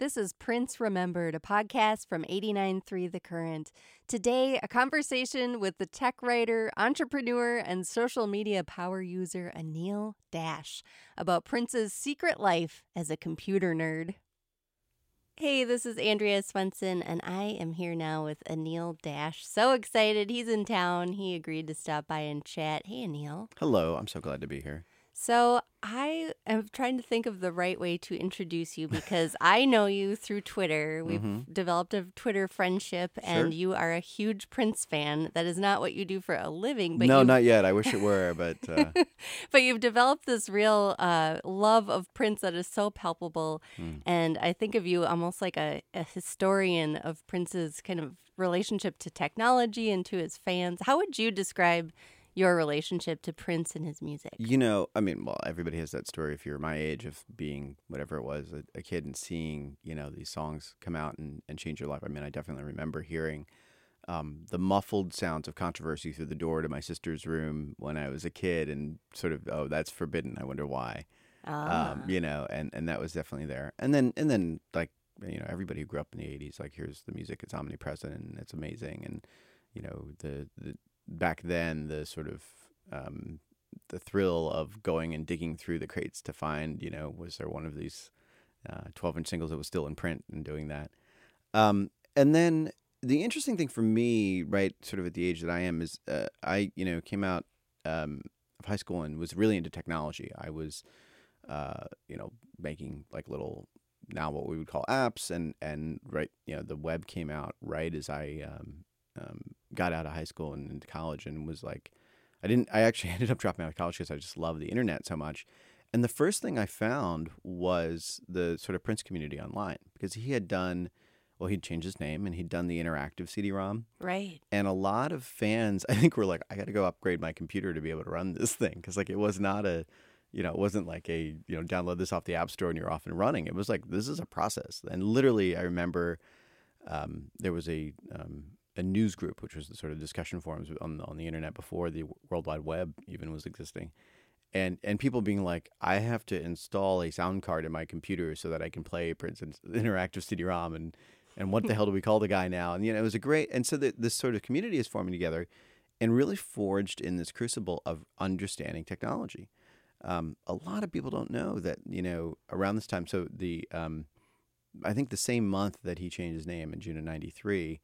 This is Prince Remembered, a podcast from 89.3 The Current. Today, a conversation with the tech writer, entrepreneur, and social media power user Anil Dash about Prince's secret life as a computer nerd. Hey, this is Andrea Swensson, and I am here now with Anil Dash. So excited. He's in town. He agreed to stop by and chat. Hey, Anil. Hello, I'm so glad to be here. So I am trying to think of the right way to introduce you because I know you through Twitter. We've Mhm. developed a Twitter friendship, and you are a huge Prince fan. That is not what you do for a living, but no, you've, not yet. I wish it were, but uh, but you've developed this real uh, love of Prince that is so palpable. Mm. And I think of you almost like a, a historian of Prince's kind of relationship to technology and to his fans. How would you describe your relationship to Prince and his music? you know, I mean, well, everybody has that story. If you're my age, of being whatever it was, a, a kid, and seeing you know these songs come out and, and change your life. I mean, I definitely remember hearing um, the muffled sounds of controversy through the door to my sister's room when I was a kid, and sort of, oh, that's forbidden. I wonder why. Ah. um, you know, and and that was definitely there. And then and then like you know everybody who grew up in the '80s, like here's the music, it's omnipresent and it's amazing. And you know the the back then the sort of um, the thrill of going and digging through the crates to find you know was there one of these uh, 12 inch singles that was still in print and doing that. Um, and then the interesting thing for me, right, sort of at the age that I am, is uh, I you know came out um, of high school and was really into technology. I was uh, you know, making like little now what we would call apps, and and right, you know, the web came out right as I um, um, got out of high school and into college, and was like, I didn't, I actually ended up dropping out of college because I just love the internet so much. And the first thing I found was the sort of Prince community online because he had done, well, he'd changed his name and he'd done the interactive CD-ROM, right. and a lot of fans i think were like i got to go upgrade my computer to be able to run this thing because like it was not a you know it wasn't like a you know download this off the app store and you're off and running it was like this is a process and literally i remember um, there was a um, a news group which was the sort of discussion forums on, on the internet before the world wide web even was existing and and people being like i have to install a sound card in my computer so that i can play for instance interactive cd-rom and and what the hell do we call the guy now? And you know, it was a great, and so the, this sort of community is forming together, and really forged in this crucible of understanding technology. Um, a lot of people don't know that you know around this time. So the um, I think the same month that he changed his name in June of '93,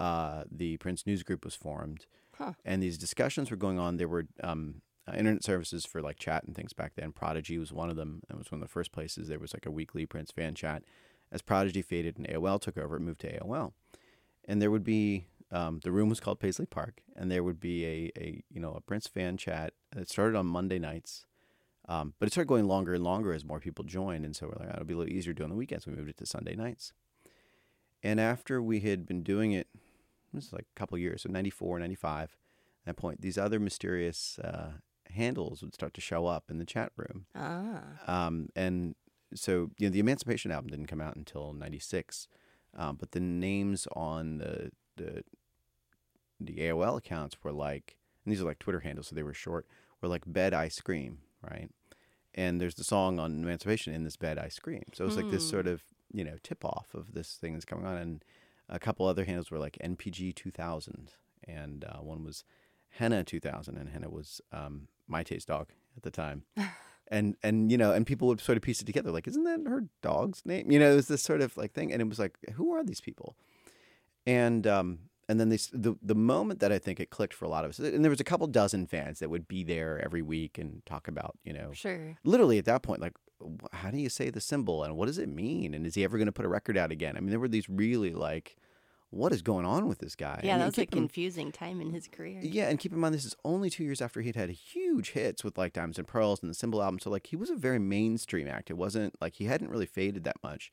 uh, the Prince News Group was formed, Huh. and these discussions were going on. There were um, uh, internet services for like chat and things back then. Prodigy was one of them. It was one of the first places there was like a weekly Prince fan chat. As Prodigy faded and AOL took over, it moved to AOL, and there would be um, the room was called Paisley Park, and there would be a, a you know a Prince fan chat. It started on Monday nights, um, but it started going longer and longer as more people joined, and so we're like, oh, it'll be a little easier doing the weekends. We moved it to Sunday nights, and after we had been doing it, this is like a couple years, so 94, 95, at that point, these other mysterious uh, handles would start to show up in the chat room. Ah. Um, and so, you know, the Emancipation album didn't come out until '96, um, but the names on the the the AOL accounts were like, and these are like Twitter handles, so they were short, were like "Bed I Scream," right? And there's the song on Emancipation in this bed I scream. So it was like this Hmm. sort of you know tip off of this thing that's coming on, and a couple other handles were like NPG 2000, and uh, one was Henna 2000, and Henna was um, Mayte's dog at the time. And and you know and people would sort of piece it together like isn't that her dog's name? You know it was this sort of like thing and it was like who are these people? And um and then they the the moment that i think it clicked for a lot of us and there was a couple dozen fans that would be there every week and talk about you know Sure. literally at that point like how do you say the symbol and what does it mean? And is he ever going to put a record out again? I mean there were these really like what is going on with this guy Yeah, And- that was a confusing time in his career. yeah, and keep in mind this is only two years after he'd had huge hits with like Diamonds and Pearls and the Symbol album. So like he was a very mainstream act. It wasn't like he hadn't really faded that much.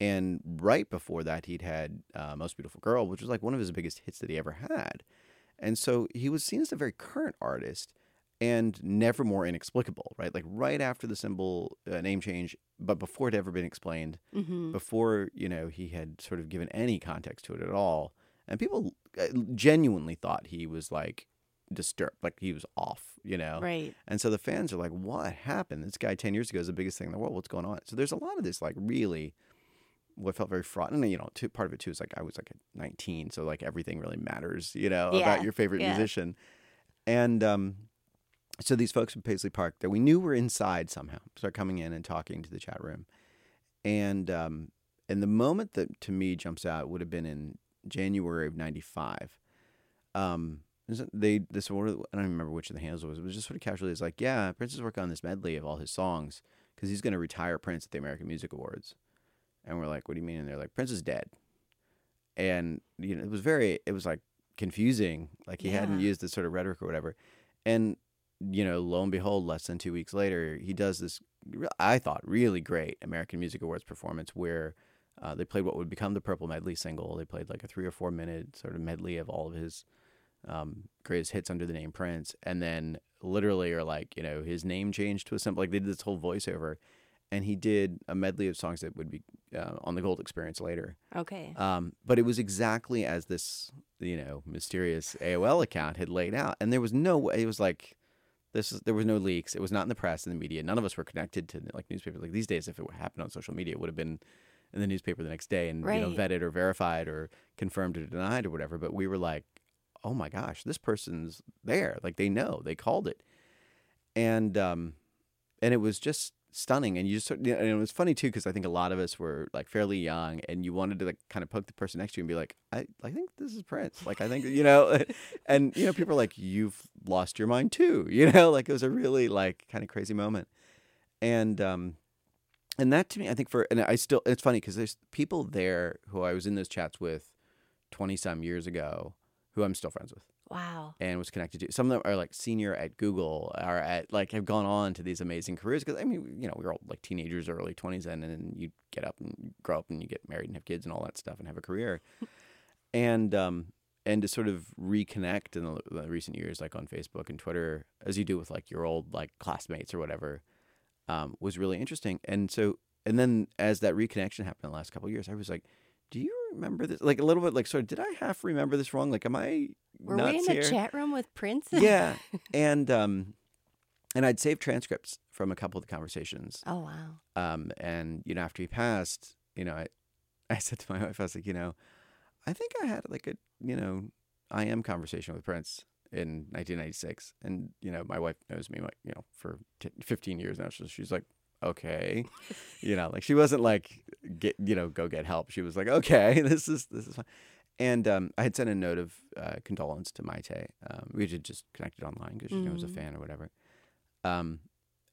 And right before that, he'd had uh, Most Beautiful Girl, which was like one of his biggest hits that he ever had. And so he was seen as a very current artist and never more inexplicable, right? Like right after the symbol uh, name change, but before it had ever been explained, Mm-hmm. before you know he had sort of given any context to it at all and people uh, genuinely thought he was like disturbed like he was off you know Right. and so the fans are like what happened this guy 10 years ago is the biggest thing in the world what's going on so there's a lot of this like really what felt very fraught. And you know, too, part of it too is like I was like 19, so like everything really matters, you know, Yeah, about your favorite yeah. musician. And um, so these folks from Paisley Park that we knew were inside somehow start coming in and talking to the chat room, and um, and the moment that to me jumps out would have been in January of '95. Um, they this one I don't even remember which of the handles it was. It was just sort of casually. It's like, yeah, Prince is working on this medley of all his songs because he's going to retire Prince at the American Music Awards. And we're like, what do you mean? And they're like, Prince is dead. And you know, it was very, it was like confusing. Like he hadn't used this sort of rhetoric or whatever. And you know, lo and behold, less than two weeks later, he does this. I thought really great American Music Awards performance where uh, they played what would become the Purple Medley single. They played like a three or four minute sort of medley of all of his um, greatest hits under the name Prince, and then literally are like you know his name changed to a simple like they did this whole voiceover, and he did a medley of songs that would be uh, on the Gold Experience later. Okay. Um, but it was exactly as this you know mysterious AOL account had laid out, and there was no way. It was like this is there was no leaks. It was not in the press and the media. None of us were connected to like newspapers. Like these days, if it happened on social media, it would have been in the newspaper the next day and you know vetted or verified or confirmed or denied or whatever. But we were like, oh my gosh, this person's there. Like they know they called it, and um, and it was just stunning. And you just you know, and it was funny too because I think a lot of us were like fairly young, and you wanted to like kind of poke the person next to you and be like, I I think this is Prince. Like I think you know, and you know people are like, you've lost your mind too. You know, like it was a really like kind of crazy moment, and um. And that to me, I think for and I still it's funny because there's people there who I was in those chats with, twenty some years ago, who I'm still friends with Wow. and was connected to. Some of them are like senior at Google, are at like have gone on to these amazing careers. Because I mean, you know, we were all like teenagers, early twenties, then, and then you get up and grow up and you get married and have kids and all that stuff and have a career. and um, and to sort of reconnect in the, the recent years, like on Facebook and Twitter, as you do with like your old like classmates or whatever, um, was really interesting. And so, and then as that reconnection happened in the last couple of years, I was like. Do you remember this? Like a little bit, like, sort of, did I half remember this wrong? Like, am I Were we in here? a chat room with Prince? yeah and um and i'd saved transcripts from a couple of the conversations oh wow. um and you know after he passed you know i i said to my wife i was like you know i think i had like a you know i am conversation with prince in 1996 and you know my wife knows me like you know for t- 15 years now so she's like okay you know like she wasn't like get you know go get help she was like okay this is this is fine and um, I had sent a note of uh, condolence to Mayte. Um, we had just connected online because she was a Mm. fan or whatever. Um,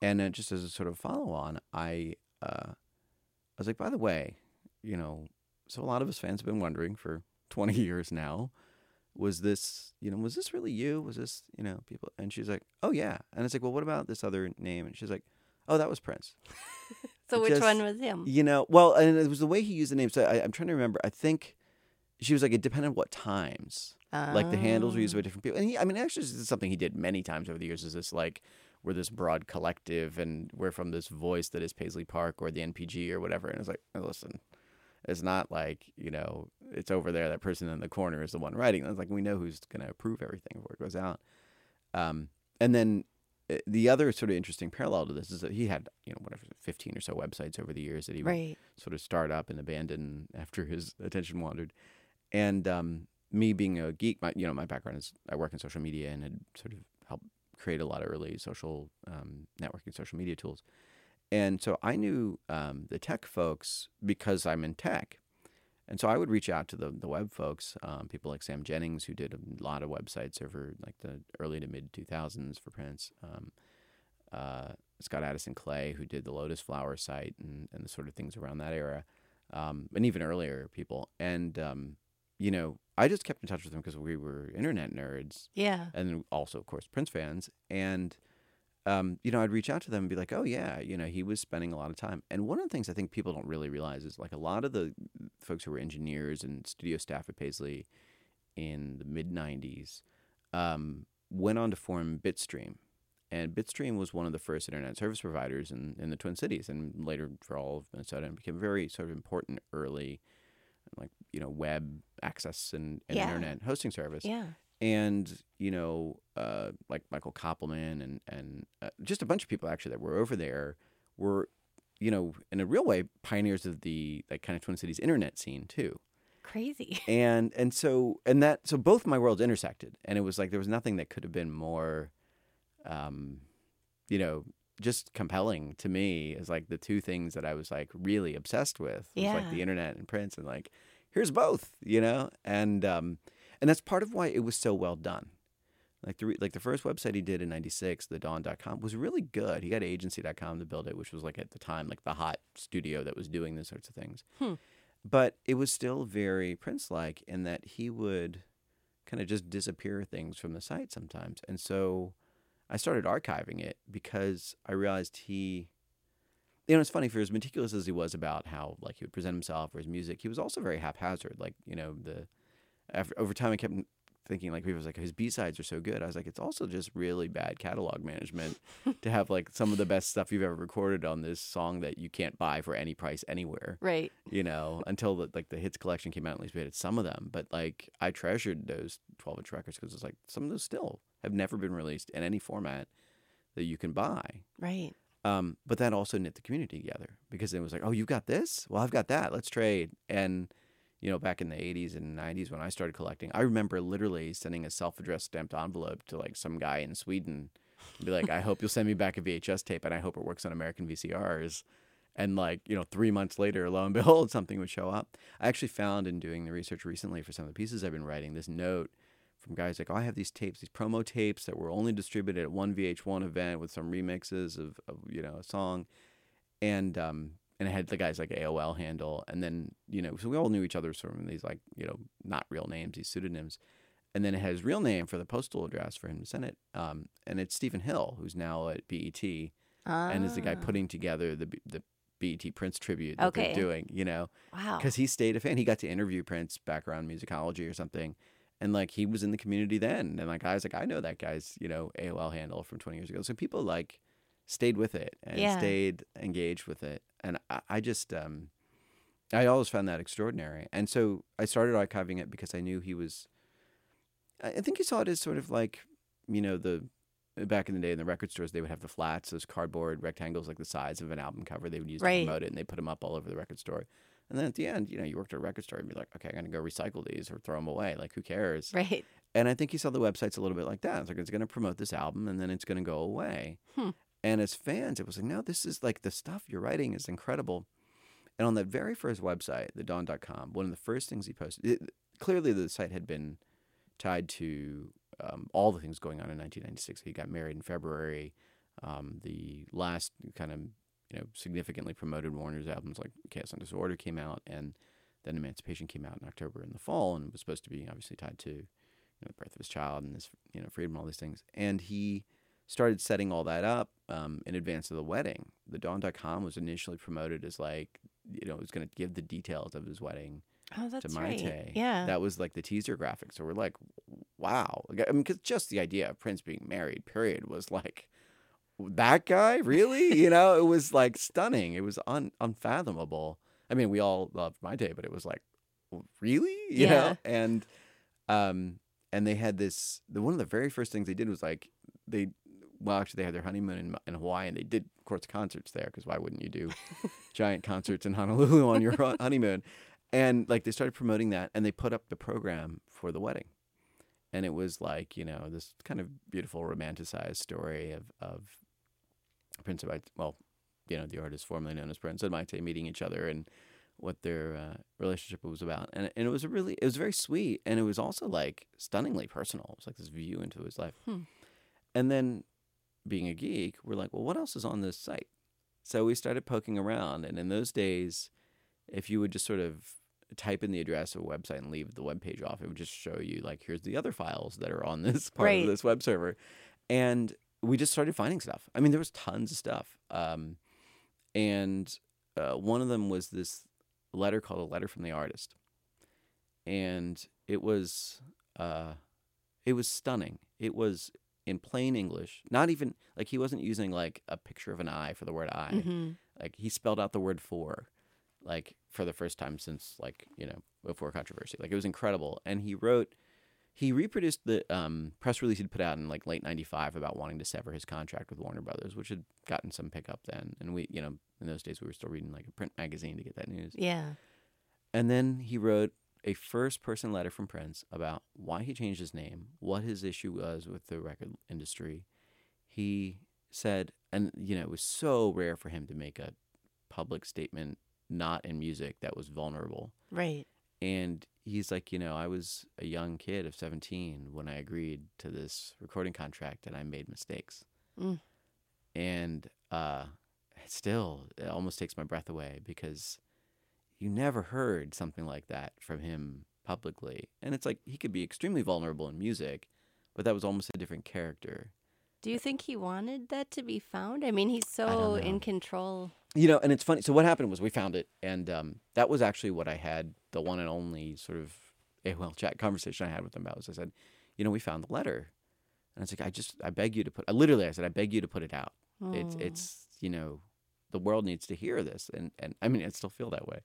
and then just as a sort of follow on, I uh, I was like, by the way, you know, so a lot of us fans have been wondering for 20 years now, was this, you know, was this really you? Was this, you know, people? And she's like, oh yeah. And it's like, well, what about this other name? And she's like, oh, that was Prince. So which Just- one was him? You know, well, and it was the way he used the name. So I, I'm trying to remember. I think she was like, it depended on what times. Like the handles were used by Oh. different people. And he, I mean, actually, this is something he did many times over the years. Is this like we're this broad collective and we're from this voice that is Paisley Park or the NPG or whatever. And it's like, "Oh, listen, it's not like you know, it's over there. That person in the corner is the one writing. It's like we know who's going to approve everything before it goes out. Um, and then the other sort of interesting parallel to this is that he had you know whatever 15 or so websites over the years that he would sort of start up and abandon after his attention wandered. And um, me being a geek, my you know my background is I work in social media and had sort of helped create a lot of early social um, networking, social media tools. And so I knew um, the tech folks because I'm in tech. And so I would reach out to the, the web folks, um, people like Sam Jennings, who did a lot of websites over like the early to mid 2000s for Prince. Um, uh, Scott Addison Clay, who did the Lotus Flower site and, and the sort of things around that era, um, and even earlier people. And, um, you know, I just kept in touch with them because we were internet nerds Yeah. and also, of course, Prince fans. And, um, you know, I'd reach out to them and be like, oh, yeah, you know, he was spending a lot of time. And one of the things I think people don't really realize is like a lot of the folks who were engineers and studio staff at Paisley in the mid 90s um, went on to form Bitstream. And Bitstream was one of the first internet service providers in, in the Twin Cities and later for all of Minnesota and became very sort of important early, like, you know, web access and, and Yeah. internet hosting service Yeah. And you know, uh, like Michael Koppelman and and uh, just a bunch of people actually that were over there were you know, in a real way, pioneers of the like kind of Twin Cities internet scene too. Crazy. And and so and that so both my worlds intersected, and it was like there was nothing that could have been more, um, you know, just compelling to me as like the two things that I was like really obsessed with. It was like the internet and Prince, and like here's both, you know, and um, and that's part of why it was so well done. Like the like the first website he did in '96, the Dawn.com, was really good. He got agency.com to build it, which was like at the time like the hot studio that was doing these sorts of things. Hmm. But it was still very Prince-like in that he would kind of just disappear things from the site sometimes, and so I started archiving it because I realized he. You know, it's funny for as meticulous as he was about how like he would present himself or his music, he was also very haphazard. Like you know the after over time I kept thinking like people was like his B sides are so good. I was like it's also just really bad catalog management to have like some of the best stuff you've ever recorded on this song that you can't buy for any price anywhere. Right. You know, until the, like the hits collection came out, at least we had some of them. But like I treasured those twelve inch records because it's like some of those still have never been released in any format that you can buy. Right. Um, but that also knit the community together because it was like, oh, you've got this? Well, I've got that. Let's trade. And you know, back in the 80s and 90s when I started collecting, I remember literally sending a self-addressed stamped envelope to like some guy in Sweden, and be like, I hope you'll send me back a VHS tape, and I hope it works on American VCRs. And like you know, three months later, lo and behold, something would show up. I actually found in doing the research recently for some of the pieces I've been writing this note from guys like, oh, I have these tapes, these promo tapes that were only distributed at one VH1 event with some remixes of, of you know a song, and um and it had the guy's like AOL handle, and then you know so we all knew each other from these like you know not real names, these pseudonyms, and then it had his real name for the postal address for him to send it, um and it's Stephen Hill who's now at BET and is the guy Ah. putting together the the BET Prince tribute that Okay. they're doing, you know Wow. because he stayed a fan. He got to interview Prince back around musicology or something. And like he was in the community then. And like I was like, I know that guy's, you know, AOL handle from 20 years ago. So people like stayed with it and Yeah. stayed engaged with it. And I, I just, um, I always found that extraordinary. And so I started archiving it because I knew he was, I think he saw it as sort of like, you know, the, back in the day in the record stores, they would have the flats, those cardboard rectangles like the size of an album cover they would use Right. to promote it and they put them up all over the record store. And then at the end, you know, you worked at a record store and be like, okay, I'm going to go recycle these or throw them away. Like, who cares? right. And I think he saw the websites a little bit like that. It's like, it's going to promote this album and then it's going to go away. Hmm. And as fans, it was like, no, this is like the stuff you're writing is incredible. And on that very first website, the dawn.com, one of the first things he posted, it, clearly the site had been tied to um, all the things going on in 1996. He got married in February. Um, the last kind of you know significantly promoted Warner's albums like Chaos and Disorder came out, and then Emancipation came out in October in the fall, and was supposed to be obviously tied to you know the birth of his child and his you know freedom, all these things. And he started setting all that up um, in advance of the wedding. The Dawn.com was initially promoted as like you know it was going to give the details of his wedding Oh, that's to right. Mayte. Yeah. That was like the teaser graphic. So we're like, wow. I mean, because just the idea of Prince being married, period, was like, that guy? Really? you know, it was like stunning. It was un- unfathomable. I mean, we all loved Mayte, but it was like, really? You Yeah. know? And, um, and they had this, the, one of the very first things they did was like, they, well, actually, they had their honeymoon in, in Hawaii and they did, of course, concerts there because why wouldn't you do giant concerts in Honolulu on your honeymoon? And like they started promoting that and they put up the program for the wedding. And it was like, you know, this kind of beautiful romanticized story of, of Prince of well, you know, the artist formerly known as Prince and Mayte meeting each other and what their uh, relationship was about. And, and it was a really, it was very sweet. And it was also like stunningly personal. It was like this view into his life. Hmm. And then being a geek, we're like, well, what else is on this site? So we started poking around. And in those days, if you would just sort of type in the address of a website and leave the web page off, it would just show you like here's the other files that are on this part Right. of this web server. And we just started finding stuff. I mean, there was tons of stuff. Um, and uh, one of them was this letter called a letter from the artist, and it was uh, it was stunning. It was in plain English, not even like he wasn't using like a picture of an eye for the word eye hmm like he spelled out the word for like for the first time since like you know before controversy like it was incredible and he wrote he reproduced the um, press release he'd put out in like late '95 about wanting to sever his contract with Warner Brothers, which had gotten some pickup then. And we, you know, in those days we were still reading like a print magazine to get that news. Yeah. And then he wrote a first person letter from Prince about why he changed his name, what his issue was with the record industry. He said, and you know, it was so rare for him to make a public statement not in music that was vulnerable. Right. And he's like, you know, I was a young kid of 17 when I agreed to this recording contract and I made mistakes. Mm. And uh, still, it almost takes my breath away because you never heard something like that from him publicly. And it's like he could be extremely vulnerable in music, but that was almost a different character. Do you think he wanted that to be found? I mean, he's so in control. You know, and it's funny. So what happened was we found it, and um, that was actually what I had the one and only sort of AOL chat conversation I had with him about. Was I said, you know, we found the letter, and I was like, I just, I beg you to put. I literally, I said, I beg you to put it out. It's, Oh. it's, you know, the world needs to hear this, and and I mean, I still feel that way,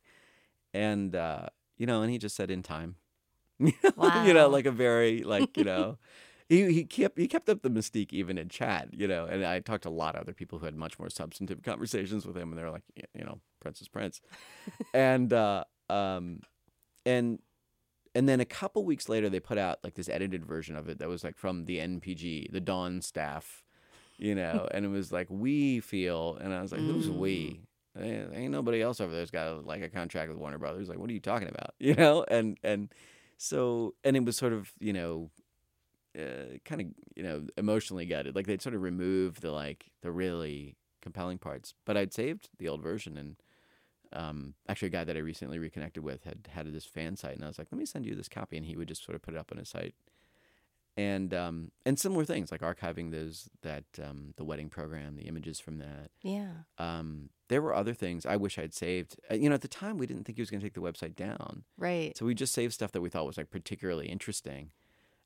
and uh, you know, and he just said in time, you know, like a very like you know. He, he kept he kept up the mystique even in chat, you know. And I talked to a lot of other people who had much more substantive conversations with him, and they're like, you know, Prince is Prince, and uh, um, and and then a couple weeks later, they put out like this edited version of it that was like from the NPG, the Dawn staff, you know, and it was like we feel, and I was like, who's we? Ain't ain't nobody else over there's got like a contract with Warner Brothers. Like, what are you talking about? You know, and and so and it was sort of you know uh, kind of you know emotionally gutted. Like they'd sort of removed the like the really compelling parts, but I'd saved the old version and. Um, actually, a guy that I recently reconnected with had had this fan site, and I was like, "Let me send you this copy," and he would just sort of put it up on his site, and um, and similar things like archiving those that um, the wedding program, the images from that. Yeah. Um, there were other things I wish I'd saved. Uh, you know, at the time we didn't think he was going to take the website down, Right. so we just saved stuff that we thought was like particularly interesting.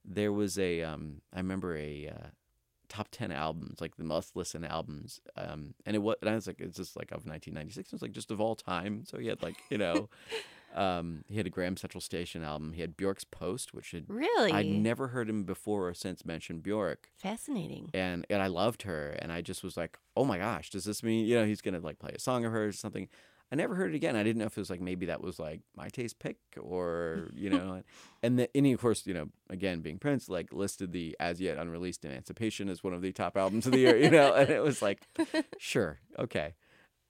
There was a, um, I remember a uh, top ten albums, like the must listen albums, um, and it was, and I was like, it's just like of 1996. It was like just of all time. So he had like, you know, um, he had a Graham Central Station album. He had Bjork's Post, which had Really? I'd never heard him before or since mention Bjork, Fascinating. and and I loved her, and I just was like, oh my gosh, does this mean you know he's gonna like play a song of hers or something? I never heard it again. I didn't know if it was like maybe that was like Mayte's pick or you know, and the, and he of course you know again being Prince like listed the as yet unreleased Emancipation as one of the top albums of the year, you know, and it was like, sure, okay,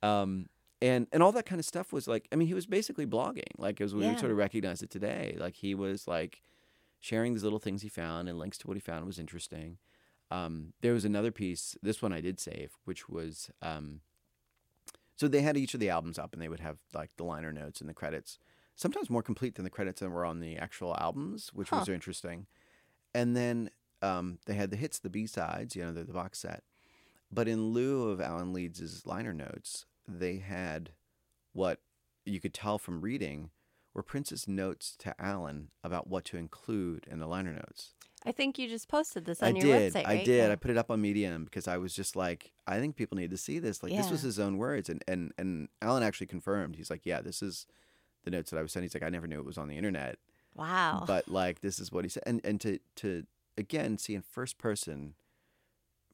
um, and and all that kind of stuff was like, I mean, he was basically blogging, like as we Yeah. sort of recognize it today, like he was like sharing these little things he found and links to what he found was interesting. Um, there was another piece, this one I did save, which was um, so they had each of the albums up and they would have like the liner notes and the credits, sometimes more complete than the credits that were on the actual albums, which was interesting. And then um, they had the hits, the B sides, you know, the, the box set. But in lieu of Alan Leeds' liner notes, they had what you could tell from reading were Prince's notes to Alan about what to include in the liner notes. I think you just posted this I on your did. website, I right? did. Yeah. I put it up on Medium because I was just like, I think people need to see this. Like this was his own words, and and and Alan actually confirmed. He's like, yeah, this is the notes that I was sending. He's like, I never knew it was on the internet, Wow. but like this is what he said. And and to to again see in first person,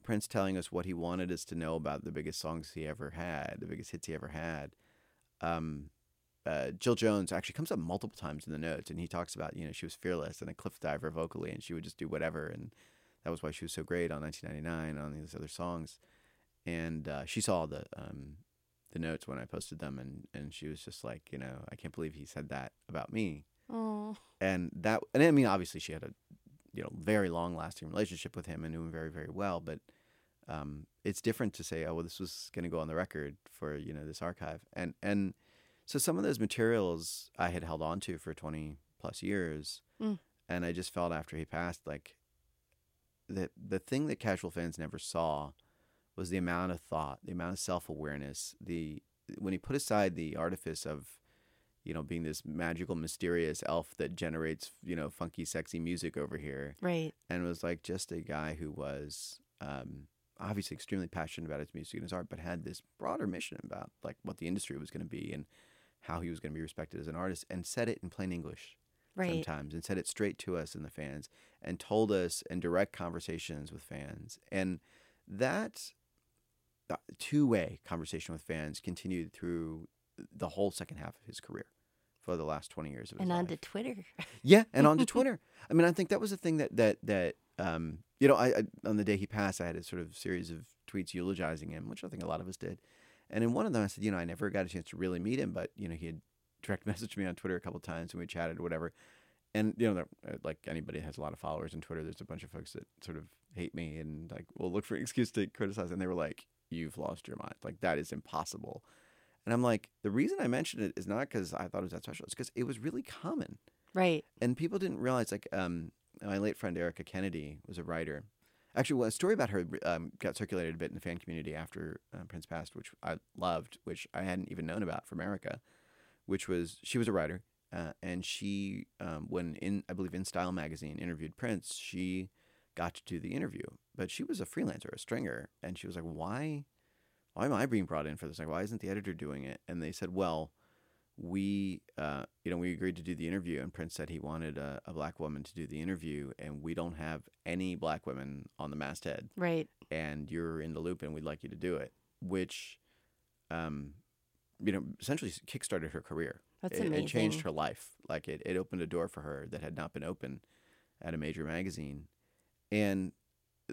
Prince telling us what he wanted us to know about the biggest songs he ever had, the biggest hits he ever had. Um, uh, Jill Jones actually comes up multiple times in the notes, and he talks about you know she was fearless and a cliff diver vocally, and she would just do whatever, and that was why she was so great on 1999 on these other songs. And uh, she saw the um, the notes when I posted them, and and she was just like, you know, I can't believe he said that about me. oh. And that, and I mean, obviously she had a you know very long lasting relationship with him and knew him very very well, but um, it's different to say, oh well, this was going to go on the record for you know this archive, and and so some of those materials I had held on to for 20 plus years, Mm. and I just felt after he passed like the the thing that casual fans never saw was the amount of thought, the amount of self awareness, the when he put aside the artifice of you know being this magical mysterious elf that generates you know funky sexy music over here Right. and was like just a guy who was um, obviously extremely passionate about his music and his art, but had this broader mission about like what the industry was going to be and how he was going to be respected as an artist, and said it in plain English. Right. sometimes and said it straight to us and the fans and told us in direct conversations with fans and that uh, two-way conversation with fans continued through the whole second half of his career for the last 20 years of his And life. on to Twitter. Yeah, and onto Twitter. I mean, I think that was the thing that that that um, you know, I, I on the day he passed, I had a sort of series of tweets eulogizing him, which I think a lot of us did. And in one of them, I said, you know, I never got a chance to really meet him, but you know, he had direct messaged me on Twitter a couple of times, and we chatted or whatever. And you know, uh, like anybody has a lot of followers on Twitter, there's a bunch of folks that sort of hate me and like will look for an excuse to criticize. And they were like, "You've lost your mind. Like that is impossible." And I'm like, the reason I mentioned it is not because I thought it was that special. It's because it was really common Right. and people didn't realize like um, my late friend Erica Kennedy was a writer. Actually, well, a story about her um, got circulated a bit in the fan community after uh, Prince passed, which I loved, which I hadn't even known about from Erica. Which was she was a writer, uh, and she um, when in I believe InStyle magazine interviewed Prince, she got to do the interview, but she was a freelancer, a stringer, and she was like, why, why am I being brought in for this? Like, why isn't the editor doing it? And they said, well we uh, you know we agreed to do the interview and prince said he wanted a, a black woman to do the interview and we don't have any black women on the masthead Right. and you're in the loop and we'd like you to do it which um you know essentially kickstarted her career That's it, amazing. it changed her life like it, it opened a door for her that had not been open at a major magazine and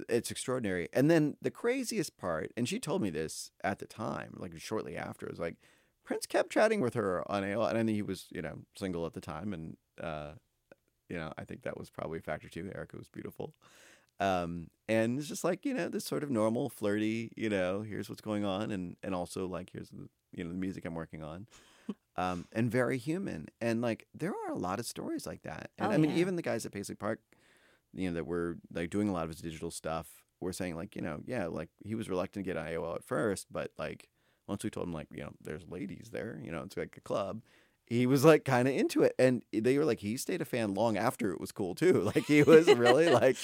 it's extraordinary. And then the craziest part and she told me this at the time like shortly after it was like prince kept chatting with her on AOL and i think he was you know single at the time and uh you know i think that was probably a factor too. Erica was beautiful. Um and it's just like you know this sort of normal flirty you know here's what's going on and and also like here's the you know the music i'm working on. Um and very human. And like there are a lot of stories like that. And Oh, i mean yeah. even the guys at paisley park you know that we're like doing a lot of his digital stuff we're saying like you know yeah like he was reluctant to get aol at first but like once we told him like you know there's ladies there you know it's like a club he was like kind of into it and they were like he stayed a fan long after it was cool too. Like he was really like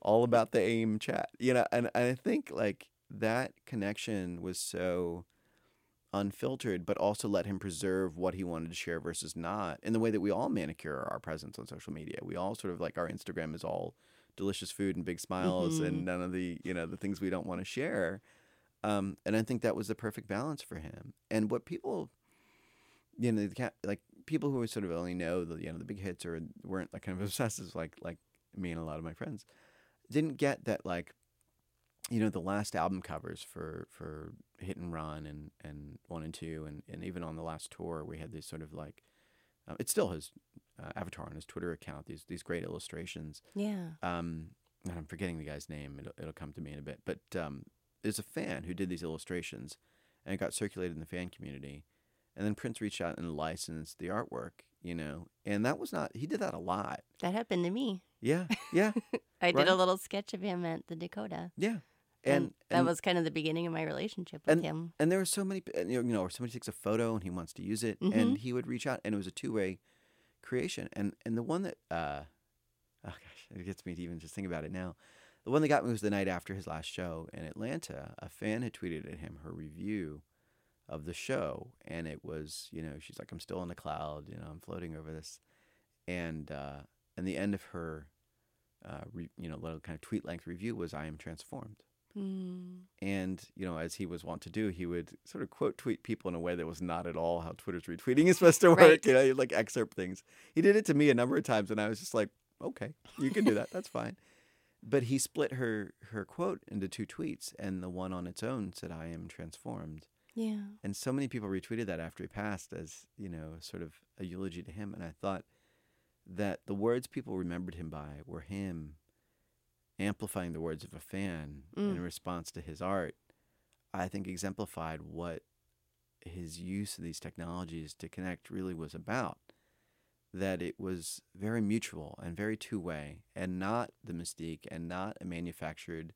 all about the aim chat you know and, and i think like that connection was so unfiltered but also let him preserve what he wanted to share versus not in the way that we all manicure our presence on social media. We all sort of like our instagram is all delicious food and big smiles Mhm. and none of the you know the things we don't want to share. Um, and i think that was the perfect balance for him. And what people you know the like people who sort of only know the you know the big hits or weren't like kind of obsessed like like me and a lot of my friends didn't get that like you know the last album covers for for hit and run and and one and two and and even on the last tour we had these sort of like uh, it's still his uh, avatar on his twitter account these these great illustrations. Yeah. um and i'm forgetting the guy's name. It'll, it'll come to me in a bit. But um there's a fan who did these illustrations and it got circulated in the fan community. And then prince reached out and licensed the artwork you know and that was not he did that a lot. That happened to me. yeah yeah. I did a little sketch of him at the Dakota. yeah And, and, that and- was kind of the beginning of my relationship with and- him. And there were so many, you know, or somebody takes a photo and he wants to use it, Mhm. and he would reach out, and it was a two way creation. And and the one that, uh, oh gosh, it gets me to even just think about it now. The one that got me was the night after his last show in Atlanta. A fan had tweeted at him her review of the show, and it was, you know, she's like, "I'm still in the cloud, you know, I'm floating over this," and uh, and the end of her, uh, re, you know, little kind of tweet length review was, "I am transformed." Mm. And, you know, as he was wont to do, he would sort of quote tweet people in a way that was not at all how Twitter's retweeting is supposed to work. Right. You know, he'd like excerpt things. He did it to me a number of times, and I was just like, okay, you can do that. That's fine. But he split her her quote into two tweets, and the one on its own said, I am transformed. Yeah. And so many people retweeted that after he passed as, you know, sort of a eulogy to him. And I thought that the words people remembered him by were him amplifying the words of a fan in Mm. response to his art. I think exemplified what his use of these technologies to connect really was about. That it was very mutual and very two way, and not the mystique and not a manufactured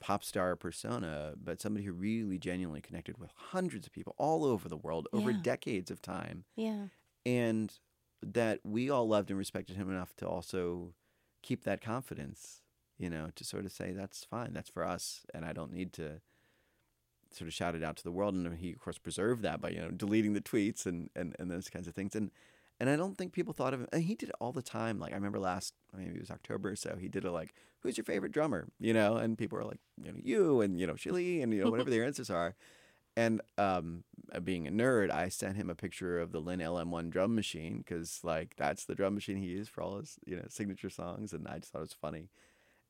pop star persona, but somebody who really genuinely connected with hundreds of people all over the world over Yeah. decades of time. Yeah. And that we all loved and respected him enough to also keep that confidence, you know, to sort of say, that's fine, that's for us, and I don't need to sort of shout it out to the world. And he, of course, preserved that by, you know, deleting the tweets and, and, and those kinds of things. And And I don't think people thought of him. And he did it all the time. Like I remember last, maybe it was October or so. He did it like, "Who's your favorite drummer?" You know, and people were like, "You know, you and you know, Shilly and you know, whatever their answers are." And um, uh, being a nerd, I sent him a picture of the Linn LM1 drum machine because like that's the drum machine he used for all his you know signature songs, and I just thought it was funny.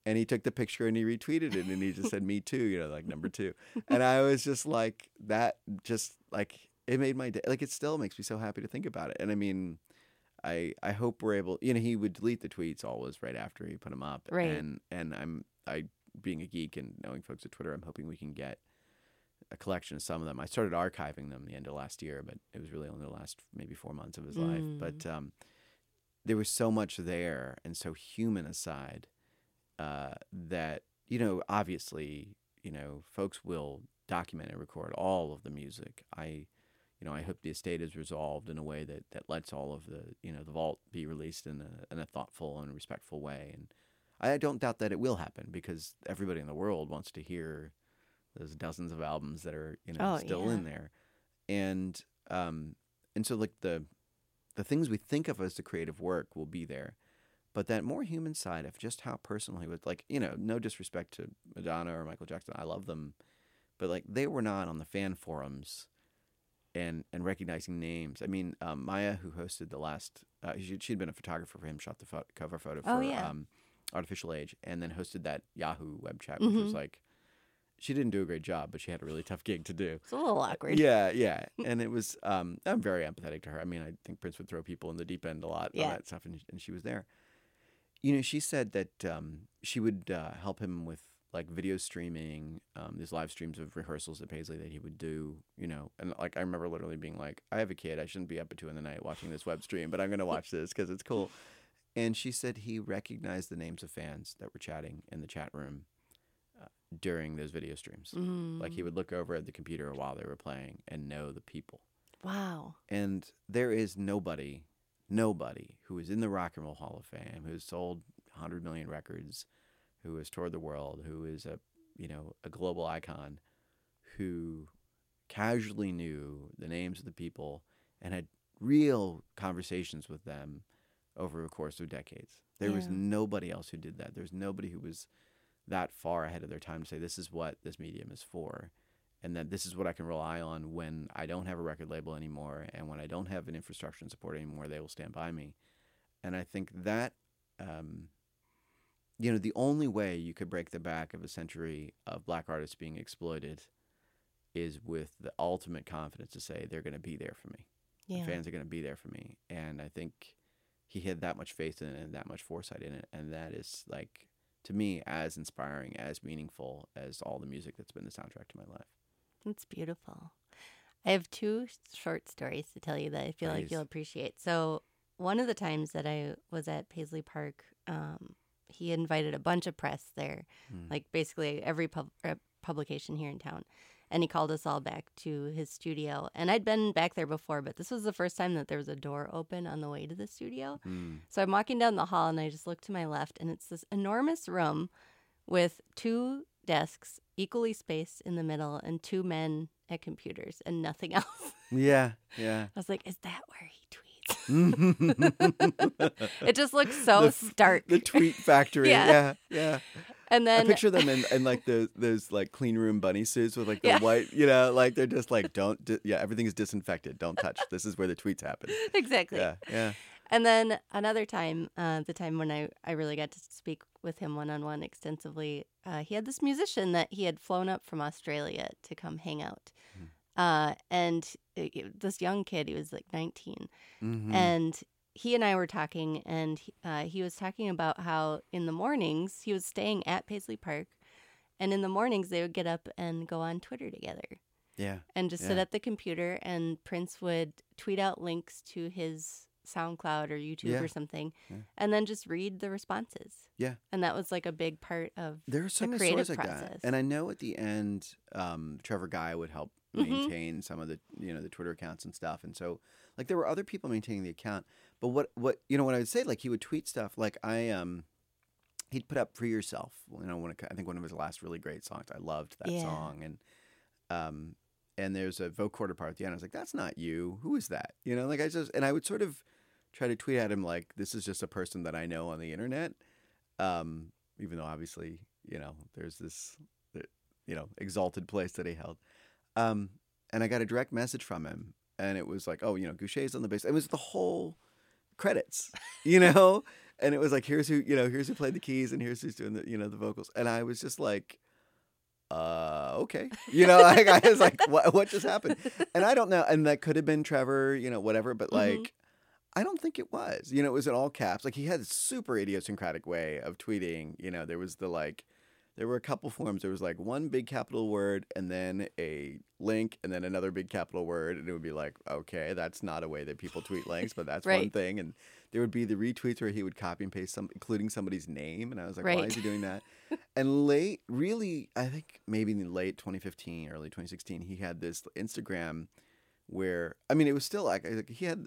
And he took the picture and he retweeted it, and he just said "me too," you know, like number two. And I was just like that, just like it made my day. Like it still makes me so happy to think about it. And I mean, I I hope we're able. You know, he would delete the tweets always right after he put them up, Right. And and I'm I being a geek and knowing folks at Twitter, I'm hoping we can get a collection of some of them. I started archiving them the end of last year, but it was really only the last maybe four months of his life. Mm. But um, there was so much there and so human aside uh, that you know, obviously, you know, folks will document and record all of the music. I, you know, I hope the estate is resolved in a way that that lets all of the you know the vault be released in a in a thoughtful and respectful way. And I don't doubt that it will happen because everybody in the world wants to hear those dozens of albums that are you know Oh, still yeah. in there, and um and so like the the things we think of as the creative work will be there, but that more human side of just how personal he was, like you know, no disrespect to Madonna or Michael Jackson, I love them, but like they were not on the fan forums and and recognizing names. I mean, um, Maya, who hosted the last, uh, she, she'd been a photographer for him, shot the pho- cover photo for Oh, yeah. um, Art Official Age, and then hosted that Yahoo web chat, which was Mhm. like, she didn't do a great job, but she had a really tough gig to do. It's a little awkward. Yeah, yeah, and it was. Um, I'm very empathetic to her. I mean, I think Prince would throw people in the deep end a lot Yeah. on that stuff, and, and she was there. You know, she said that um, she would uh, help him with like video streaming, um, these live streams of rehearsals at Paisley that he would do. You know, and like I remember literally being like, "I have a kid. I shouldn't be up at two in the night watching this web stream, but I'm going to watch this because it's cool." And she said he recognized the names of fans that were chatting in the chat room uh, during those video streams. Mm. Like he would look over at the computer while they were playing and know the people. Wow. And there is nobody, nobody who is in the Rock and Roll Hall of Fame, who has sold 100 million records, who has toured the world, who is a, you know, a global icon, who casually knew the names of the people and had real conversations with them over a course of decades. There was nobody else who did that. There's nobody who was that far ahead of their time to say this is what this medium is for and that this is what I can rely on when I don't have a record label anymore and when I don't have an infrastructure and support anymore they will stand by me. And I think that um, you know the only way you could break the back of a century of black artists being exploited is with the ultimate confidence to say they're going to be there for me. Yeah. the fans are going to be there for me. And I think he had that much faith in it and that much foresight in it. And that is like to me as inspiring as meaningful as all the music that's been the soundtrack to my life That's beautiful. I have two short stories to tell you that I feel like you'll appreciate. So, one of the times that I was at Paisley Park, um, he invited a bunch of press there, Mm. like basically every pub- uh, publication here in town. And he called us all back to his studio. And I'd been back there before, but this was the first time that there was a door open on the way to the studio. Mm. So I'm walking down the hall and I just look to my left, and it's this enormous room with two desks equally spaced in the middle and two men at computers and nothing else. yeah yeah I was like, is that where he tweets? It just looks so f- stark. the tweet factory Yeah. yeah yeah, and I then picture them in, in like the those like clean room bunny suits with like the Yeah. white you know like they're just like don't di- yeah everything is disinfected don't touch this is where the tweets happen exactly. yeah yeah And then another time, uh, the time when I, I really got to speak with him one on one extensively, uh, he had this musician that he had flown up from Australia to come hang out. Hmm. Uh, and uh, this young kid, he was like 19. Mhm. And he and I were talking, and he- uh, he was talking about how in the mornings he was staying at Paisley Park. And in the mornings, they would get up and go on Twitter together yeah and just sit at the computer and Prince would tweet out links to his SoundCloud or YouTube Yeah. or something Yeah. and then just read the responses. Yeah. And that was like a big part of There are so many creative like that, process. and I know at the end, um, Trevor Guy would help Mhm. maintain some of the you know the Twitter accounts and stuff, and so like there were other people maintaining the account. But what what you know what I would say like he would tweet stuff like I um he'd put up "Free Yourself," you know one of, I think one of his last really great songs. I loved that Yeah. song, and um and there's a vocoder part at the end. I was like, that's not you. Who is that? You know, like I just and I would sort of try to tweet at him like this is just a person that I know on the internet. Um, even though obviously, you know, there's this, uh, you know, exalted place that he held. Um, and I got a direct message from him, and it was like, oh, you know, Goucher's on the bass. It was the whole credits, you know, and it was like, here's who, you know, here's who played the keys, and here's who's doing the, you know, the vocals, and I was just like, uh, okay, you know, like, I was like, what, what just happened? And I don't know, and that could have been Trevor, you know, whatever, but like. Mhm. I don't think it was. You know, it was in all caps. Like he had a super idiosyncratic way of tweeting. You know, there was the like, there were a couple forms. There was like one big capital word and then a link and then another big capital word, and it would be like, okay, that's not a way that people tweet links, but that's one thing. And there would be the retweets where he would copy and paste some, including somebody's name, and I was like, why is he doing that? and late, really, I think maybe in late 2015, early 2016, he had this Instagram where I mean, it was still like, like he had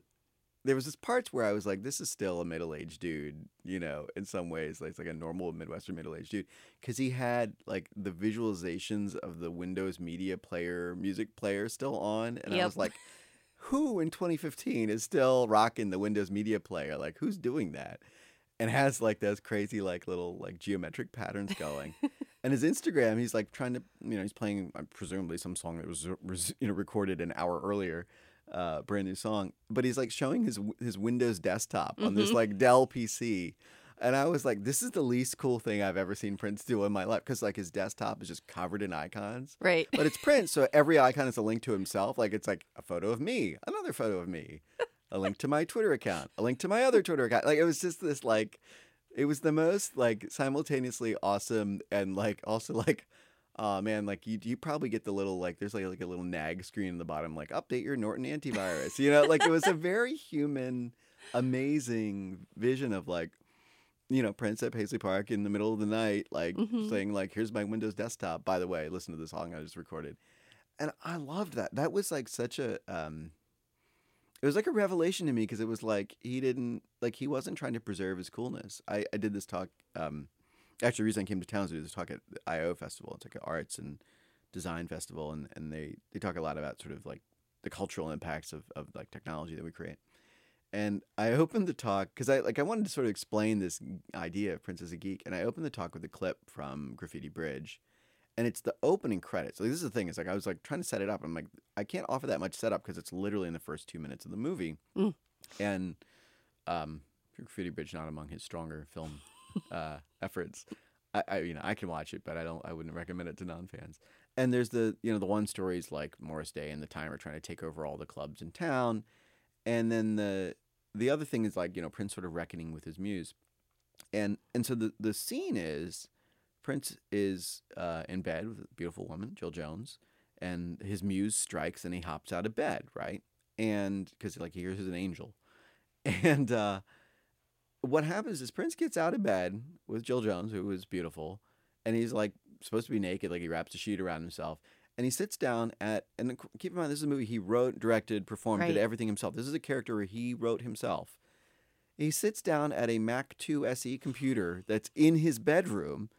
there was this parts where I was like, this is still a middle aged dude, you know, in some ways, like it's like a normal Midwestern middle aged dude, because he had like the visualizations of the Windows Media Player music player still on, and I was like, who in 2015 is still rocking the Windows Media Player? Like, who's doing that? And has like those crazy like little like geometric patterns going. and his Instagram, he's like trying to, you know, he's playing uh, presumably some song that was, was you know recorded an hour earlier uh, brand new song, but he's like showing his his Windows desktop on this Mhm. like Dell PC, and I was like, this is the least cool thing I've ever seen Prince do in my life because like his desktop is just covered in icons, Right. but it's Prince, so every icon is a link to himself. Like it's like a photo of me, another photo of me, a link to my Twitter account, a link to my other Twitter account. Like it was just this like, it was the most like simultaneously awesome and like also like. Oh man, like you, you probably get the little like there's like like a little nag screen in the bottom, like update your Norton antivirus. You know, like it was a very human, amazing vision of like, you know, Prince at Paisley Park in the middle of the night, like Mhm. saying like, "Here's my Windows desktop." By the way, listen to the song I just recorded, and I loved that. That was like such a, um, it was like a revelation to me because it was like he didn't like he wasn't trying to preserve his coolness. I I did this talk. Um, actually, the reason I came to town is to talk at the Eyeo festival. It's like an arts and design festival, and and they they talk a lot about sort of like the cultural impacts of of like technology that we create. And I opened the talk because I like I wanted to sort of explain this idea of Prince as a geek, and I opened the talk with a clip from Graffiti Bridge, and it's the opening credits. Like this is the thing. It's like I was like trying to set it up. I'm like I can't offer that much setup because it's literally in the first two minutes of the movie, Mm. and um, Graffiti Bridge not among his stronger film uh, efforts. I, I you know I can watch it, but I don't. I wouldn't recommend it to non fans. And there's the you know the one stories like Morris Day and the Time are trying to take over all the clubs in town, and then the the other thing is like you know Prince sort of reckoning with his muse, and and so the the scene is Prince is uh, in bed with a beautiful woman Jill Jones, and his muse strikes and he hops out of bed right, and because like he hears an angel, and uh, what happens is Prince gets out of bed with Jill Jones who is beautiful, and he's like supposed to be naked like he wraps a sheet around himself. And he sits down at, and keep in mind, this is a movie he wrote, directed, performed, did everything himself. This is a character where he wrote himself. He sits down at a Mac 2 SE computer that's in his bedroom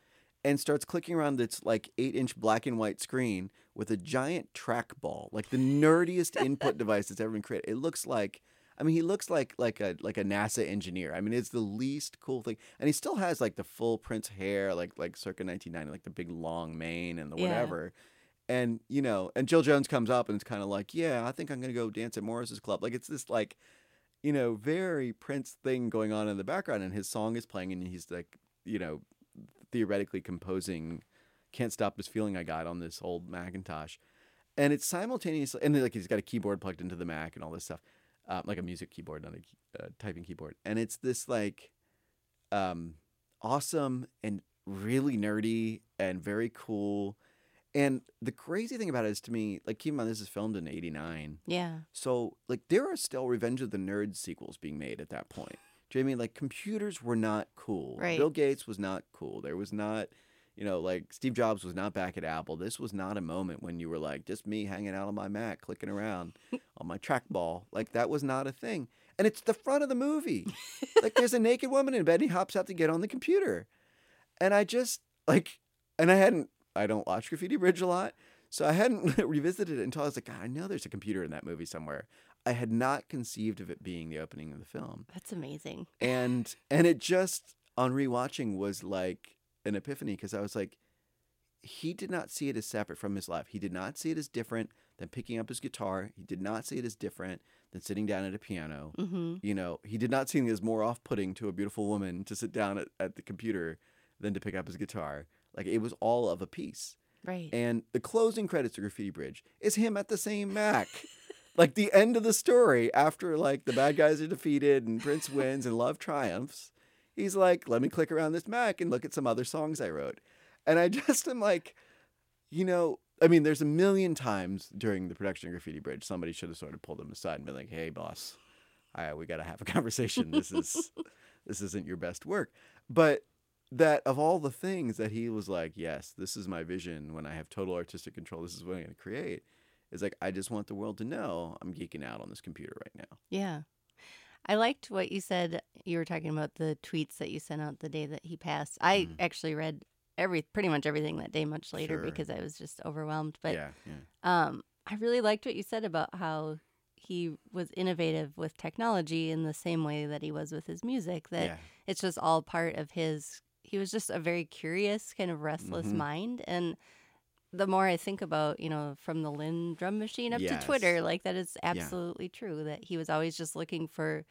and starts clicking around this like eight inch black and white screen with a giant trackball, like the nerdiest input device that's ever been created. It looks like, I mean, he looks like like a like a NASA engineer. I mean, it's the least cool thing, and he still has like the full Prince hair, like like circa 1990, like the big long mane and the Yeah. whatever. And you know, and Jill Jones comes up and it's kind of like, yeah, I think I'm gonna go dance at Morris's club. Like it's this like, you know, very Prince thing going on in the background, and his song is playing, and he's like, you know, theoretically composing "Can't Stop This Feeling I Got" on this old Macintosh, and it's simultaneously, and then, like he's got a keyboard plugged into the Mac and all this stuff, um, like a music keyboard, not a uh, typing keyboard, and it's this like, um, awesome and really nerdy and very cool. And the crazy thing about it is to me, like keep in mind this is filmed in '89, Yeah. so like there are still Revenge of the Nerds sequels being made at that point. Do you know I mean like computers were not cool? Right. Bill Gates was not cool. There was not, you know, like Steve Jobs was not back at Apple. This was not a moment when you were like just me hanging out on my Mac, clicking around on my trackball. Like that was not a thing. And it's the front of the movie. like there's a naked woman in bed and he hops out to get on the computer. And I just like and I hadn't I don't watch Graffiti Bridge a lot. So I hadn't revisited it until I was like, God, I know there's a computer in that movie somewhere. I had not conceived of it being the opening of the film. That's amazing. And and it just on rewatching was like an epiphany because I was like, he did not see it as separate from his life. He did not see it as different than picking up his guitar. He did not see it as different than sitting down at a piano. Mm-hmm. You know, he did not see it as more off putting to a beautiful woman to sit down at, at the computer than to pick up his guitar. Like it was all of a piece. Right. And the closing credits to Graffiti Bridge is him at the same Mac. like the end of the story, after like the bad guys are defeated and Prince wins and love triumphs, he's like, let me click around this Mac and look at some other songs I wrote. And I just am like, you know, I mean, there's a million times during the production of Graffiti Bridge, somebody should have sort of pulled him aside and been like, hey, boss, I, we got to have a conversation. This is, this isn't your best work. But that of all the things that he was like, yes, this is my vision when I have total artistic control, this is what I'm going to create, is like, I just want the world to know I'm geeking out on this computer right now. Yeah. I liked what you said. You were talking about the tweets that you sent out the day that he passed. I Mhm. actually read every pretty much everything that day much later Sure. because I was just overwhelmed. But yeah, yeah. um, I really liked what you said about how he was innovative with technology in the same way that he was with his music. That yeah. it's just all part of his. He was just a very curious, kind of restless Mhm. mind, and the more I think about, you know, from the Linn drum machine up Yes. to Twitter, like that is absolutely true. That he was always just looking for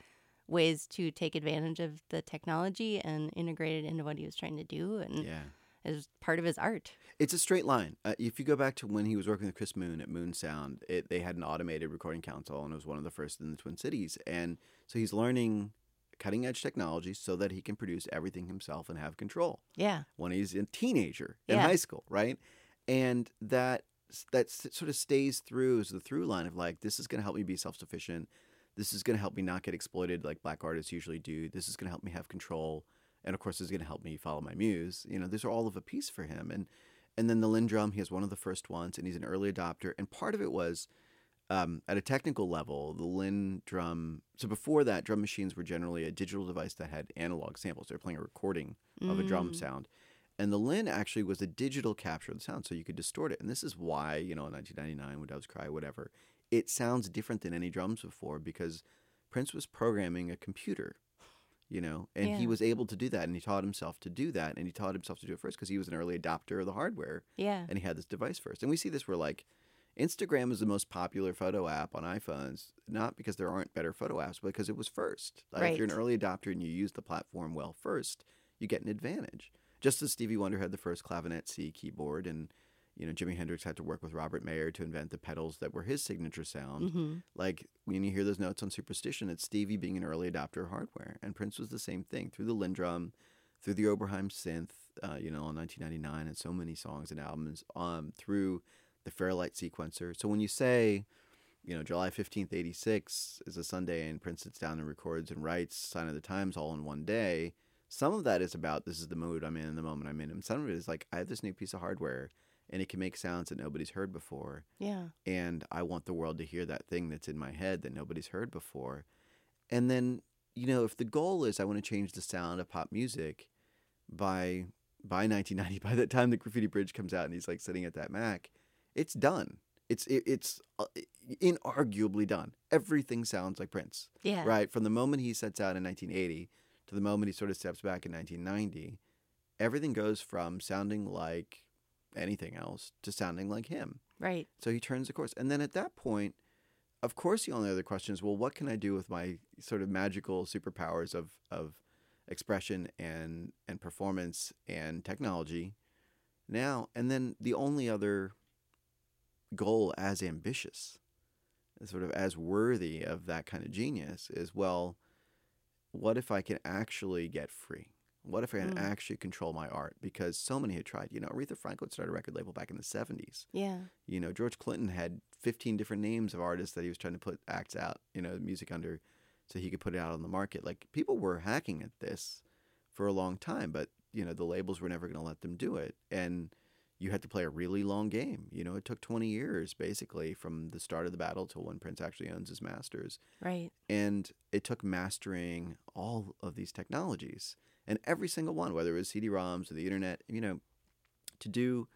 ways to take advantage of the technology and integrate it into what he was trying to do, and Yeah. it was part of his art. It's a straight line. Uh, if you go back to when he was working with Chris Moon at Moon Sound, it, they had an automated recording console, and it was one of the first in the Twin Cities. And so he's learning cutting edge technology so that he can produce everything himself and have control Yeah, when he's a teenager in Yeah. high school, right? And that that sort of stays through as the through line of like, this is going to help me be self sufficient. This is going to help me not get exploited like black artists usually do. This is going to help me have control, and of course, this is going to help me follow my muse. You know, these are all of a piece for him. And and then the LinnDrum, he has one of the first ones, and he's an early adopter. And part of it was um, at a technical level, the Linn drum. So before that, drum machines were generally a digital device that had analog samples. They were playing a recording of a drum Mm. sound. And the Linn actually was a digital capture of the sound, so you could distort it. And this is why, you know, in 1999, when Doves Cry, whatever, it sounds different than any drums before because Prince was programming a computer, you know, and he was able to do that. And he taught himself to do that. And he taught himself to do it first because he was an early adopter of the hardware yeah, and he had this device first. And we see this where like Instagram is the most popular photo app on iPhones, not because there aren't better photo apps, but because it was first. Like, If you're an early adopter and you use the platform well first, you get an advantage. Just as Stevie Wonder had the first clavinet C keyboard, and you know Jimi Hendrix had to work with Robert Mayer to invent the pedals that were his signature sound. hmm Like when you hear those notes on Superstition, it's Stevie being an early adopter of hardware, and Prince was the same thing through the LinnDrum, through the Oberheim synth, uh, you know, in 1999, and so many songs and albums, um, through the Fairlight sequencer. So when you say, you know, July 15th, 86 is a Sunday, and Prince sits down and records and writes Sign of the Times all in one day, some of that is about this is the mood I'm in and the moment I'm in, and some of it is like I have this new piece of hardware, and it can make sounds that nobody's heard before yeah, and I want the world to hear that thing that's in my head that nobody's heard before. And then, you know, if the goal is I want to change the sound of pop music by by 1990, by the time the Graffiti Bridge comes out and he's like sitting at that Mac, it's done. It's it, it's uh, inarguably done. Everything sounds like Prince, yeah, right? From the moment he sets out in 1980 to the moment he sort of steps back in 1990, everything goes from sounding like anything else to sounding like him. right, So he turns the course. And then at that point, of course, the only other question is, well, what can I do with my sort of magical superpowers of, of expression and, and performance and technology now? And then the only other goal as ambitious, sort of as worthy of that kind of genius is, well, what if I can actually get free? What if I can Mm. actually control my art? Because so many had tried. You know, Aretha Franklin started a record label back in the 70s yeah, you know, George Clinton had 15 different names of artists that he was trying to put acts out, you know, music under so he could put it out on the market. Like people were hacking at this for a long time, but you know, the labels were never going to let them do it. And you had to play a really long game. You know, it took 20 years basically from the start of the battle till when Prince actually owns his masters. right, And it took mastering all of these technologies and every single one, whether it was CD-ROMs or the internet, you know, to do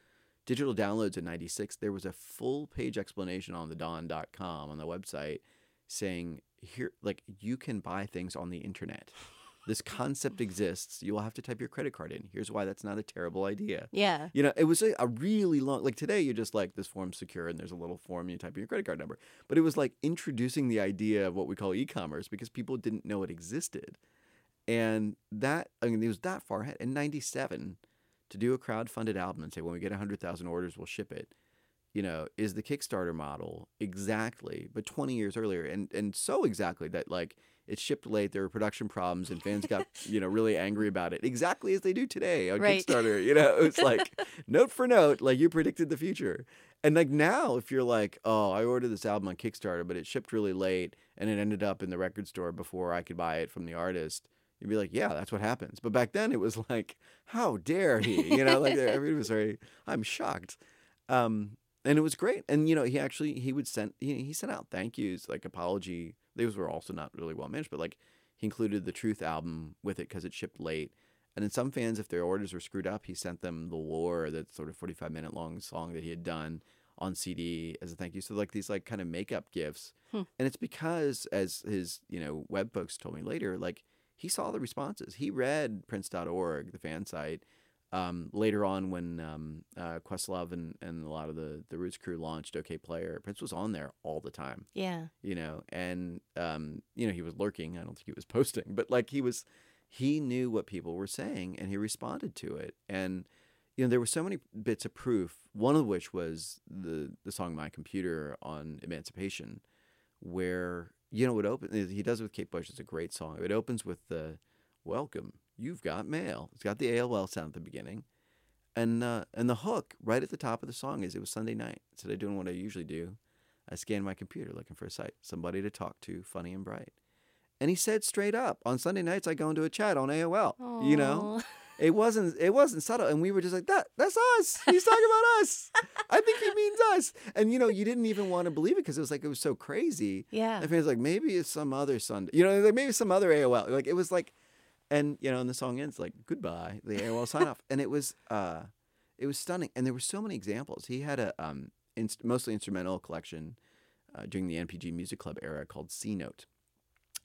digital downloads in 96, there was a full page explanation on the dawn.com on the website saying here like you can buy things on the internet. This concept exists. You will have to type your credit card in. Here's why that's not a terrible idea. Yeah. You know, it was a, a really long like today you're just like this form's secure and there's a little form you type in your credit card number. But it was like introducing the idea of what we call e-commerce because people didn't know it existed. And that I mean it was that far ahead. In 97 to do a crowd-funded album and say when we get 100,000 orders we'll ship it you know, is the Kickstarter model exactly, but 20 years earlier, and and so exactly that like it shipped late, there were production problems, and fans got you know really angry about it, exactly as they do today on Right. Kickstarter. You know, it's like note for note, like you predicted the future, and like now, if you're like, oh, I ordered this album on Kickstarter, but it shipped really late, and it ended up in the record store before I could buy it from the artist. You'd be like, yeah, that's what happens. But back then, it was like, how dare he? You know, like everybody was very, I'm shocked. Um, and it was great. And you know, he actually he would send he, he sent out thank yous, like apology. Those were also not really well managed, but like he included the Truth album with it because it shipped late. And then some fans, if their orders were screwed up, he sent them the Lore, that sort of forty five minute long song that he had done on CD as a thank you. So like these like kind of makeup gifts. Hmm. And it's because as his you know web folks told me later, like he saw the responses. He read Prince.org, the fan site. Um, later on, when um, uh, Questlove and, and a lot of the, the Roots crew launched Okayplayer, Prince was on there all the time, Yeah. you know, and um, you know he was lurking. I don't think he was posting, but like he was, he knew what people were saying and he responded to it. And you know there were so many bits of proof. One of which was the the song "My Computer" on Emancipation, where you know it open. He does it with Kate Bush. It's a great song. It opens with the "Welcome, you've got mail." It's got the AOL sound at the beginning, and uh, and the hook right at the top of the song is "It was Sunday night." Instead of doing what I usually do, I scanned my computer looking for a site, somebody to talk to, funny and bright. And he said straight up, on Sunday nights I go into a chat on AOL. You know, it wasn't it wasn't subtle, and we were just like that. That's us. He's talking about us. I think he means us. And you know, you didn't even want to believe it because it was like it was so crazy. Yeah. And fans like maybe it's some other Sunday. You know, like maybe some other AOL. Like it was like, and you know, and the song ends like goodbye, the AOL sign off, and it was uh, it was stunning. And there were so many examples. He had a um, inst- mostly instrumental collection uh, during the NPG Music Club era called C Note.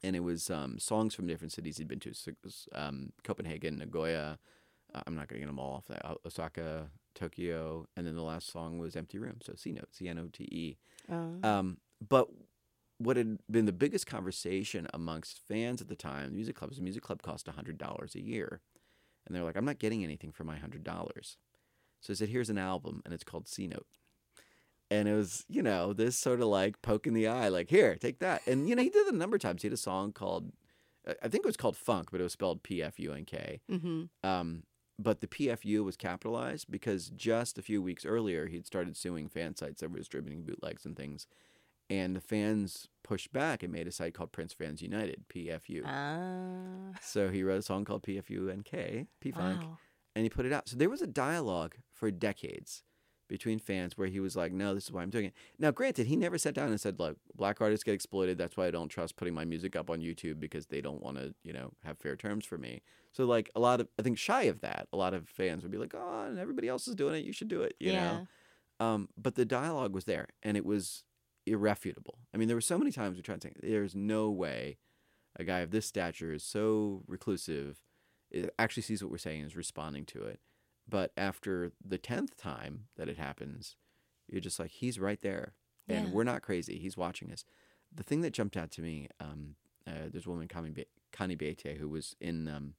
And it was um, songs from different cities he'd been to, so was, um, Copenhagen, Nagoya. Uh, I'm not going to get them all off that. uh, Osaka, Tokyo, and then the last song was Empty Room. So C Note, C N O T E. Oh. Um, but what had been the biggest conversation amongst fans at the time, the music club, was the music club cost hundred dollars a year, and they're like, "I'm not getting anything for my hundred dollars." So I said, "Here's an album, and it's called C Note." And it was, you know, this sort of like poke in the eye, like, "Here, take that." And you know, he did it a number of times. He had a song called, I- I think it was called Funk, but it was spelled P F U N K. mm-hmm. Um, but the PFU was capitalized because just a few weeks earlier he'd started suing fan sites that were distributing bootlegs and things, and the fans pushed back and made a site called Prince Fans United (PFU). Ah. So he wrote a song called PFUNK P Funk, Wow. and he put it out. So there was a dialogue for decades between fans where he was like, "No, this is why I'm doing it." Now, granted, he never sat down and said, "Look, black artists get exploited. That's why I don't trust putting my music up on YouTube because they don't want to, you know, have fair terms for me." So, like a lot of, I think, shy of that, a lot of fans would be like, "Oh, and everybody else is doing it. You should do it." You yeah. know. Um, but the dialogue was there, and it was irrefutable. I mean, there were so many times we tried to say, "There's no way a guy of this stature is so reclusive, it actually sees what we're saying and is responding to it." But after the tenth time that it happens, you're just like, "He's right there, and Yeah. we're not crazy. He's watching us." The thing that jumped out to me, um, uh, there's a woman, Connie, Be- Connie Bete, who was in um,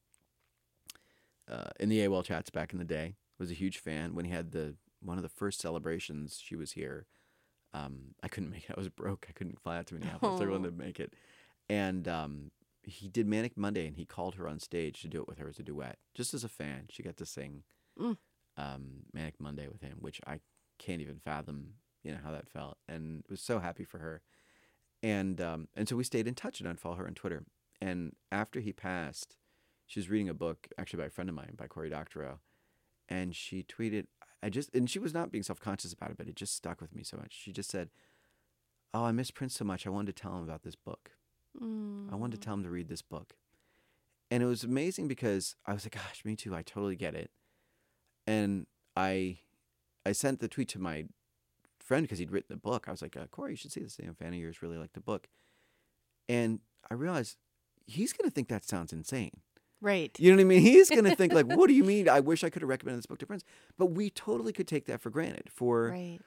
uh, in the AOL chats back in the day. Was a huge fan when he had the one of the first celebrations. She was here. Um, I couldn't make it. I was broke. I couldn't fly out to Minneapolis. I Oh. wanted to make it, and um, he did Manic Monday, and he called her on stage to do it with her as a duet, just as a fan. She got to sing Mm. um, Manic Monday with him, which I can't even fathom. You know how that felt, and was so happy for her. And um, and so we stayed in touch, and I'd follow her on Twitter. And after he passed, she was reading a book actually by a friend of mine, by Cory Doctorow, and she tweeted, "I just," and she was not being self conscious about it, but it just stuck with me so much. She just said, "Oh, I miss Prince so much. I wanted to tell him about this book. I wanted to tell him to read this book." And it was amazing because I was like, "Gosh, me too. I totally get it." And I, I sent the tweet to my friend because he'd written the book. I was like, uh, "Cory, you should see this. You know, fan of yours really liked the book." And I realized he's going to think that sounds insane. Right. You know what I mean? He's going to think like, "What do you mean? I wish I could have recommended this book to friends." But we totally could take that for granted. For Right.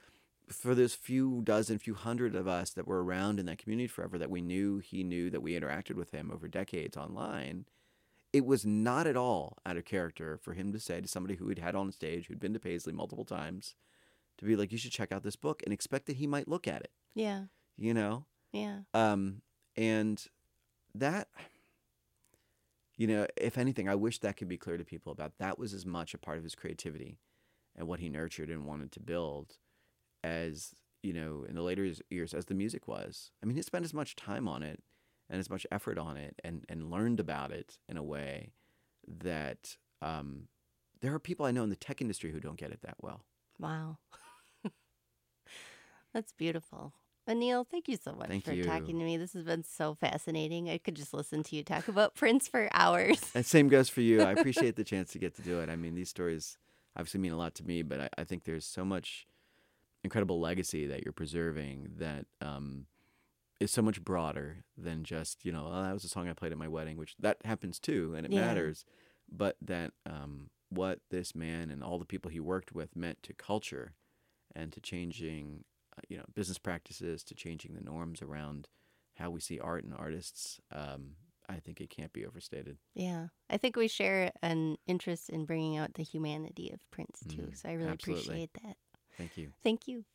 for those few dozen, few hundred of us that were around in that community forever, that we knew he knew, that we interacted with him over decades online, it was not at all out of character for him to say to somebody who he'd had on stage, who'd been to Paisley multiple times, to be like, "You should check out this book," and expect that he might look at it. Yeah. You know, Yeah. um, and that, you know, if anything, I wish that could be clear to people about that was as much a part of his creativity and what he nurtured and wanted to build as, you know, in the later years- as the music was. I mean, he spent as much time on it and as much effort on it and, and learned about it in a way that um, there are people I know in the tech industry who don't get it that well. Wow. That's beautiful. Anil, thank you so much Thank for you. talking to me. This has been so fascinating. I could just listen to you talk about Prince for hours. And same goes for you. I appreciate the chance to get to do it. I mean, these stories obviously mean a lot to me, but I, I think there's so much incredible legacy that you're preserving that um, is so much broader than just, you know, oh, that was a song I played at my wedding, which that happens too, and it Yeah. matters. But that um, what this man and all the people he worked with meant to culture and to changing, you know, business practices, to changing the norms around how we see art and artists, um, I think it can't be overstated. Yeah. I think we share an interest in bringing out the humanity of Prince too. Mm, so I really absolutely. appreciate that. Thank you. Thank you.